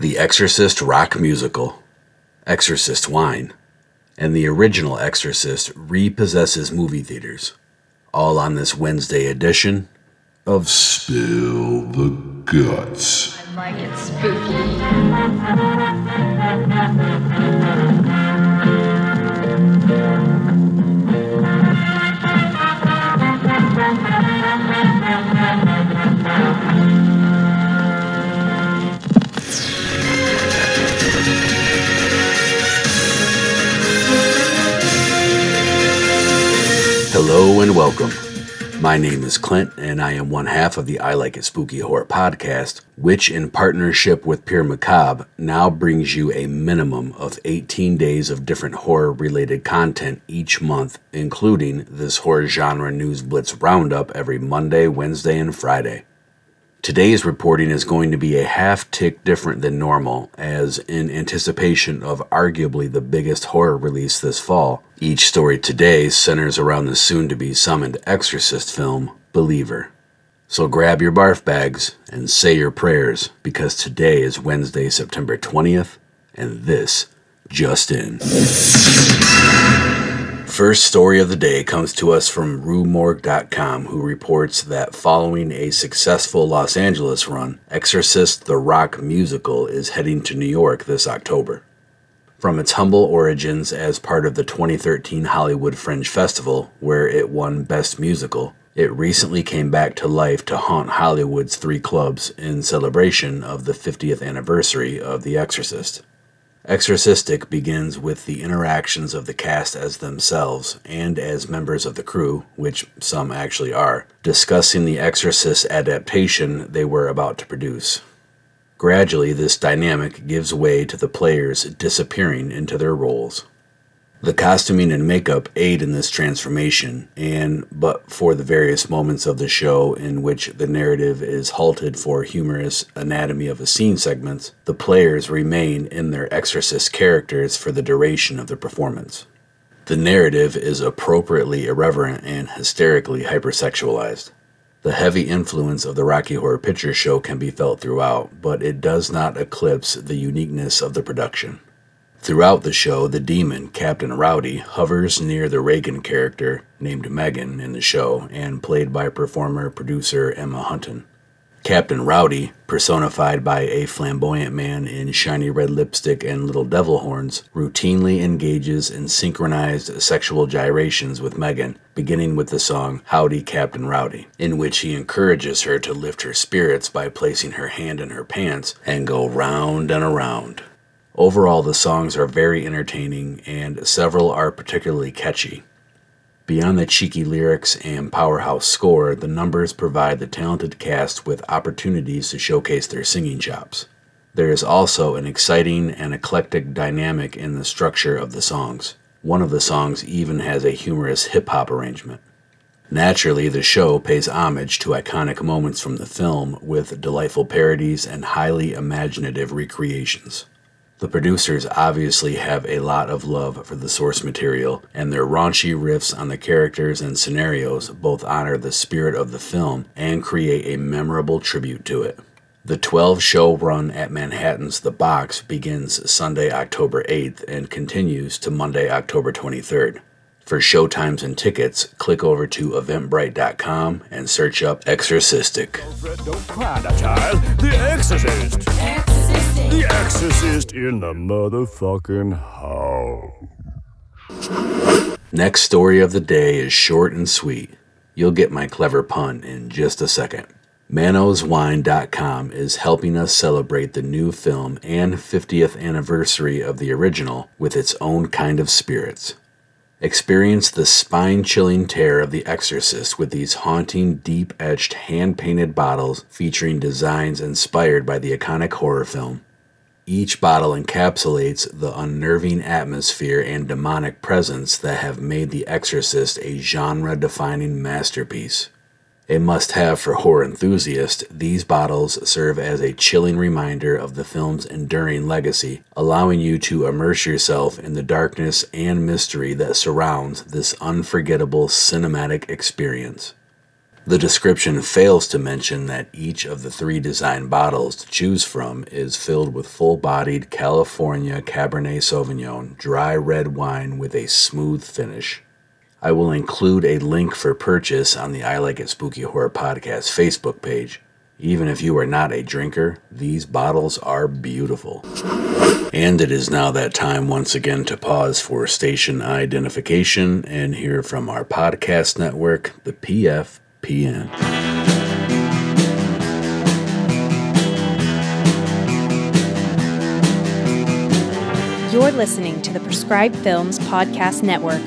The Exorcist rock musical, Exorcist Wine, and the original Exorcist repossesses movie theaters. All on this Wednesday edition of Spill the Guts. I. welcome. My name is Clint, and I am one half of the I Like It Spooky Horror podcast, which, in partnership with Pure Macabre, now brings you a minimum of 18 days of different horror related content each month, including this horror genre news blitz roundup every Monday, Wednesday, and Friday. Today's reporting is going to be a half tick different than normal, as in anticipation of arguably the biggest horror release this fall, each story today centers around the soon to be summoned Exorcist film, Believer. So grab your barf bags and say your prayers, because today is Wednesday, September 20th, and this just in. First story of the day comes to us from RueMorgue.com, who reports that following a successful Los Angeles run, Exorcist the Rock musical is heading to New York this October. From its humble origins as part of the 2013 Hollywood Fringe Festival, where it won Best Musical, it recently came back to life to haunt Hollywood's three clubs in celebration of the 50th anniversary of The Exorcist. Exorcistic begins with the interactions of the cast as themselves and as members of the crew, which some actually are, discussing the Exorcist adaptation they were about to produce. Gradually, this dynamic gives way to the players disappearing into their roles. The costuming and makeup aid in this transformation, and but for the various moments of the show in which the narrative is halted for humorous anatomy of a scene segments, the players remain in their exorcist characters for the duration of the performance. The narrative is appropriately irreverent and hysterically hypersexualized. The heavy influence of the Rocky Horror Picture Show can be felt throughout, but it does not eclipse the uniqueness of the production. Throughout the show, the demon, Captain Rowdy, hovers near the Regan character, named Megan in the show, and played by performer producer Emma Hunton. Captain Rowdy, personified by a flamboyant man in shiny red lipstick and little devil horns, routinely engages in synchronized sexual gyrations with Megan, beginning with the song Howdy Captain Rowdy, in which he encourages her to lift her spirits by placing her hand in her pants and go round and around. Overall, the songs are very entertaining, and several are particularly catchy. Beyond the cheeky lyrics and powerhouse score, the numbers provide the talented cast with opportunities to showcase their singing chops. There is also an exciting and eclectic dynamic in the structure of the songs. One of the songs even has a humorous hip hop arrangement. Naturally, the show pays homage to iconic moments from the film with delightful parodies and highly imaginative recreations. The producers obviously have a lot of love for the source material, and their raunchy riffs on the characters and scenarios both honor the spirit of the film and create a memorable tribute to it. The 12 show run at Manhattan's The Box begins Sunday, October 8th and continues to Monday, October 23rd. For showtimes and tickets, click over to eventbrite.com and search up Exorcistic. Don't cry child. The Exorcist. Exorcist in the motherfucking house. Next story of the day is short and sweet. You'll get my clever pun in just a second. ManosWine.com is helping us celebrate the new film and 50th anniversary of the original with its own kind of spirits. Experience the spine chilling terror of The Exorcist with these haunting, deep etched, hand painted bottles featuring designs inspired by the iconic horror film. Each bottle encapsulates the unnerving atmosphere and demonic presence that have made The Exorcist a genre defining masterpiece. A must have for horror enthusiasts, these bottles serve as a chilling reminder of the film's enduring legacy, allowing you to immerse yourself in the darkness and mystery that surrounds this unforgettable cinematic experience. The description fails to mention that each of the three design bottles to choose from is filled with full bodied California Cabernet Sauvignon dry red wine with a smooth finish. I will include a link for purchase on the I Like It Spooky Horror Podcast Facebook page. Even if you are not a drinker, these bottles are beautiful. And it is now that time once again to pause for station identification and hear from our podcast network, the PFPN. You're listening to the Prescribed Films Podcast Network,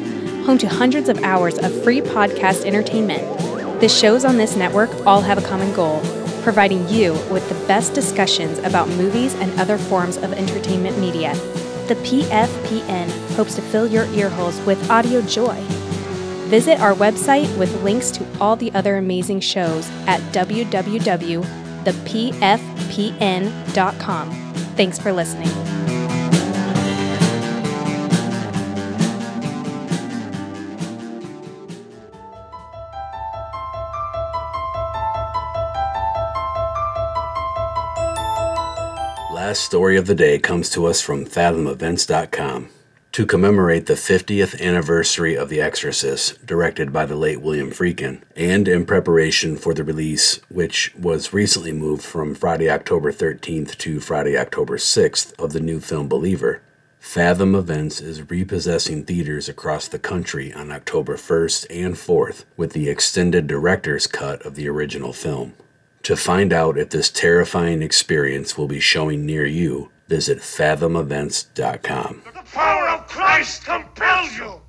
home to hundreds of hours of free podcast entertainment. The shows on this network all have a common goal providing you with the best discussions about movies and other forms of entertainment media. The PFPN hopes to fill your earholes with audio joy. Visit our website with links to all the other amazing shows at www.thepfpn.com. Thanks for listening. Last story of the day comes to us from FathomEvents.com. To commemorate the 50th anniversary of The Exorcist, directed by the late William Friedkin, and in preparation for the release, which was recently moved from Friday, October 13th to Friday, October 6th, of the new film Believer, Fathom Events is repossessing theaters across the country on October 1st and 4th with the extended director's cut of the original film. To find out if this terrifying experience will be showing near you, visit fathomevents.com. Christ compels you!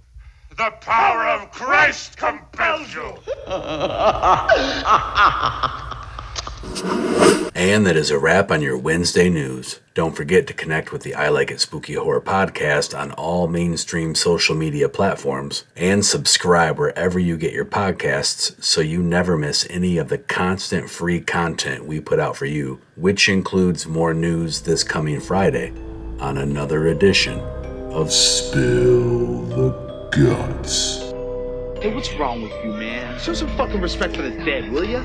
The power of Christ compels you! And that is a wrap on your Wednesday news. Don't forget to connect with the I Like It Spooky Horror podcast on all mainstream social media platforms and subscribe wherever you get your podcasts so you never miss any of the constant free content we put out for you, which includes more news this coming Friday on another edition of Spill the Guts. Hey, what's wrong with you, man? Show some fucking respect for the dead, will ya?